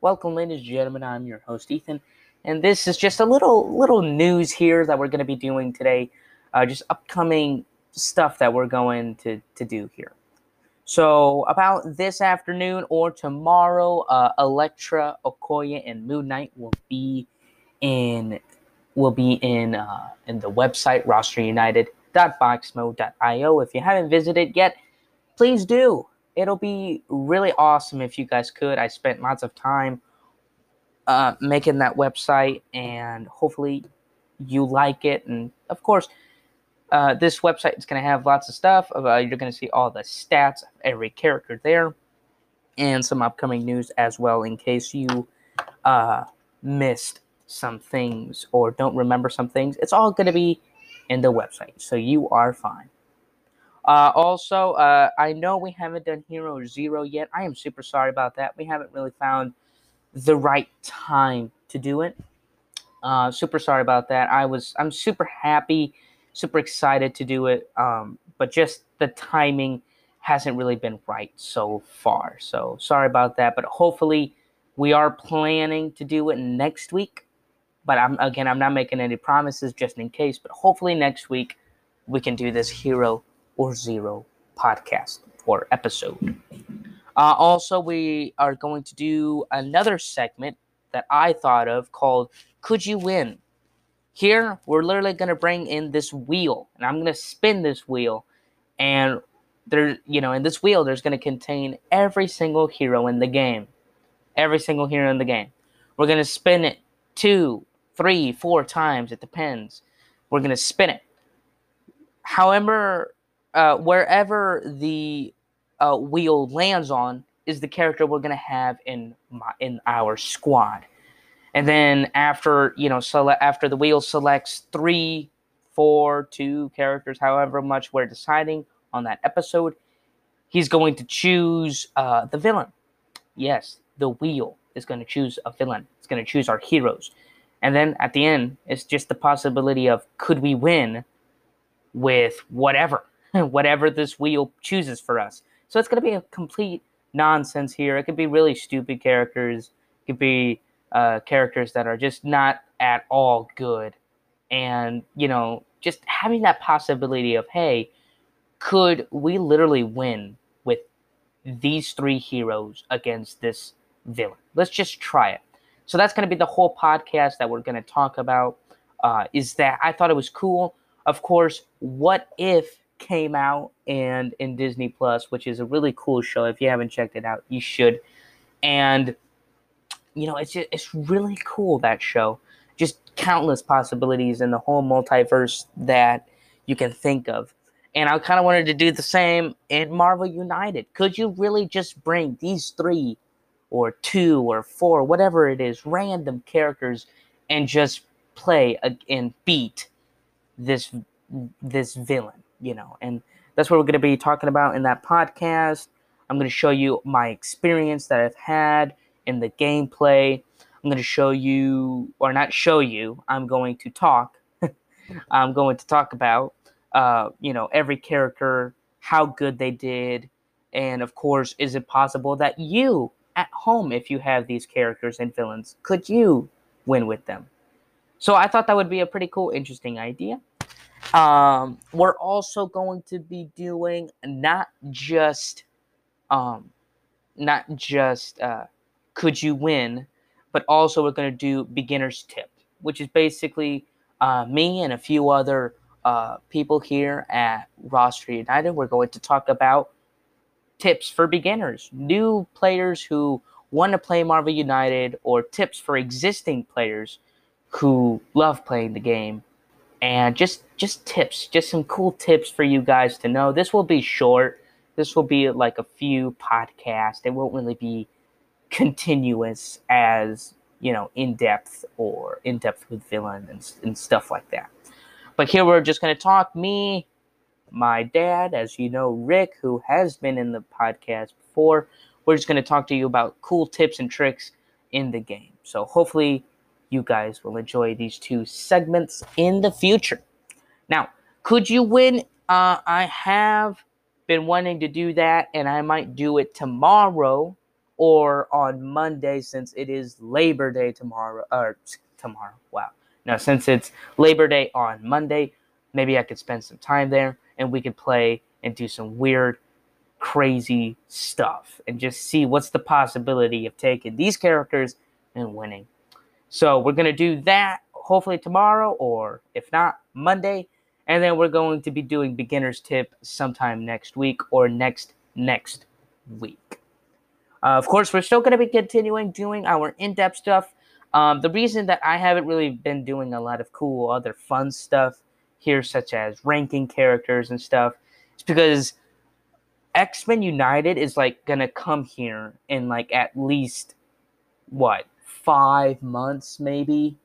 Welcome, ladies and gentlemen. I'm your host, Ethan, and this is just a little little news here that we're going to be doing today. Uh, just upcoming stuff that we're going to to do here. So about this afternoon or tomorrow, uh, Elektra, Okoye, and Moon Knight will be in will be in uh, in the website rosterunited.boxmo.io. If you haven't visited yet, please do it'll be really awesome if you guys could. I spent lots of time uh, making that website, and hopefully you like it. And of course, uh, this website is going to have lots of stuff. Uh, you're going to see all the stats of every character there, and some upcoming news as well, in case you uh, missed some things or don't remember some things. It's all going to be in the website, so you are fine. Uh, also, uh, I know we haven't done Hero Zero yet. I am super sorry about that. We haven't really found the right time to do it. Uh, super sorry about that. I was I'm super happy, super excited to do it, um, but just the timing hasn't really been right so far. So sorry about that. But hopefully, we are planning to do it next week. But I'm again, I'm not making any promises just in case. But hopefully next week we can do this Hero or zero podcast or episode. Uh, also, we are going to do another segment that I thought of called Could You Win? Here, we're literally going to bring in this wheel, and I'm going to spin this wheel, and there, you know, in this wheel, there's going to contain every single hero in the game. Every single hero in the game. We're going to spin it two, three, four times. It depends. We're going to spin it. However, uh, wherever the uh, wheel lands on is the character we're gonna have in my, in our squad. And then after you know, select after the wheel selects three, four, two characters, however much we're deciding on that episode, he's going to choose uh, the villain. Yes, the wheel is going to choose a villain. It's going to choose our heroes. And then at the end, it's just the possibility of could we win with whatever whatever this wheel chooses for us. So it's going to be a complete nonsense here. It could be really stupid characters. It could be uh, characters that are just not at all good. And, you know, just having that possibility of, hey, could we literally win with these three heroes against this villain? Let's just try it. So that's going to be the whole podcast that we're going to talk about. Uh, is that I thought it was cool. Of course, what if came out and in Disney Plus, which is a really cool show. If you haven't checked it out, you should. And you know, it's just, it's really cool that show. Just countless possibilities in the whole multiverse that you can think of. And I kind of wanted to do the same in Marvel United. Could you really just bring these three or two or four, whatever it is, random characters and just play and beat this this villain? You know, and that's what we're going to be talking about in that podcast. I'm going to show you my experience that I've had in the gameplay. I'm going to show you, or not show you, I'm going to talk. I'm going to talk about, uh, you know, every character, how good they did, and of course, is it possible that you at home, if you have these characters and villains, could you win with them? So I thought that would be a pretty cool, interesting idea. Um, we're also going to be doing not just, um, not just uh, could you win, but also we're going to do beginner's tip, which is basically uh, me and a few other uh, people here at Roster United. We're going to talk about tips for beginners, new players who want to play Marvel United, or tips for existing players who love playing the game and just just tips, just some cool tips for you guys to know. This will be short. This will be like a few podcasts. It won't really be continuous as you know in depth or in depth with villain and, and stuff like that. But here we're just going to talk me, my dad, as you know, Rick, who has been in the podcast before. We're just going to talk to you about cool tips and tricks in the game. So hopefully you guys will enjoy these two segments in the future. Now, could you win? Uh, I have been wanting to do that, and I might do it tomorrow or on Monday since it is Labor Day tomorrow or tomorrow. Wow. Now since it's Labor Day on Monday, maybe I could spend some time there and we could play and do some weird crazy stuff and just see what's the possibility of taking these characters and winning. So we're going to do that hopefully tomorrow or if not Monday and then we're going to be doing beginner's tip sometime next week or next next week. Uh, of course, we're still going to be continuing doing our in-depth stuff. Um, the reason that I haven't really been doing a lot of cool other fun stuff here, such as ranking characters and stuff, is because X Men United is like gonna come here in like at least what five months, maybe.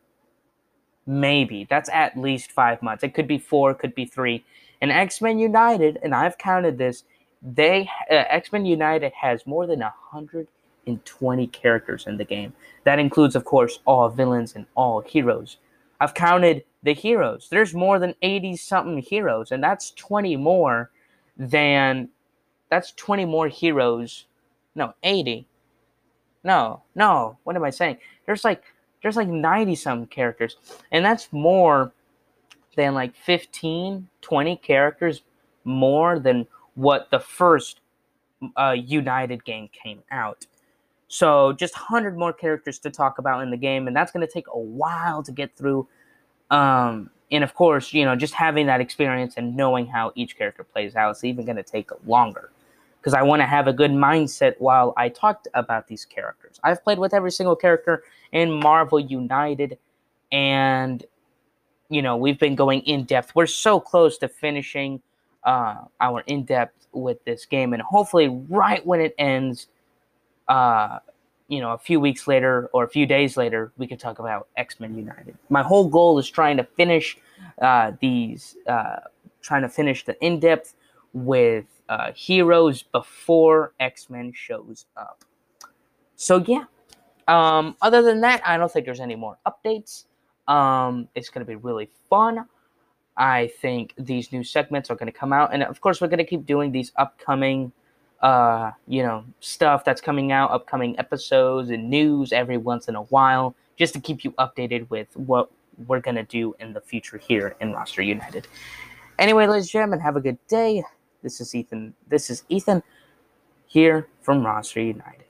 Maybe. That's at least five months. It could be four it could be three. And x-men united and i've counted this they uh, x-men united has more than 120 characters in the game. That includes of course all villains and all heroes. I've counted the heroes. There's more than 80 something heroes and that's 20 more than that's 20 more heroes. No 80 no no what am i saying? There's like there's like 90 some characters and that's more than like 15 20 characters more than what the first uh, united game came out. So just 100 more characters to talk about in the game and that's going to take a while to get through. Um, and of course you know just having that experience and knowing how each character plays out is even going to take longer because I want to have a good mindset while I talked about these characters. I've played with every single character in Marvel United, and you know we've been going in depth. We're so close to finishing uh, our in depth with this game, and hopefully, right when it ends, uh, you know, a few weeks later or a few days later, we can talk about X Men United. My whole goal is trying to finish uh, these, uh, trying to finish the in depth with uh, heroes before X Men shows up. So yeah. Um, other than that, I don't think there's any more updates. Um, it's gonna be really fun. I think these new segments are gonna come out, and of course, we're gonna keep doing these upcoming, uh, you know, stuff that's coming out, upcoming episodes and news every once in a while, just to keep you updated with what we're gonna do in the future here in Roster United. Anyway, ladies and gentlemen, have a good day. This is Ethan. This is Ethan here from Roster United.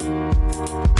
United.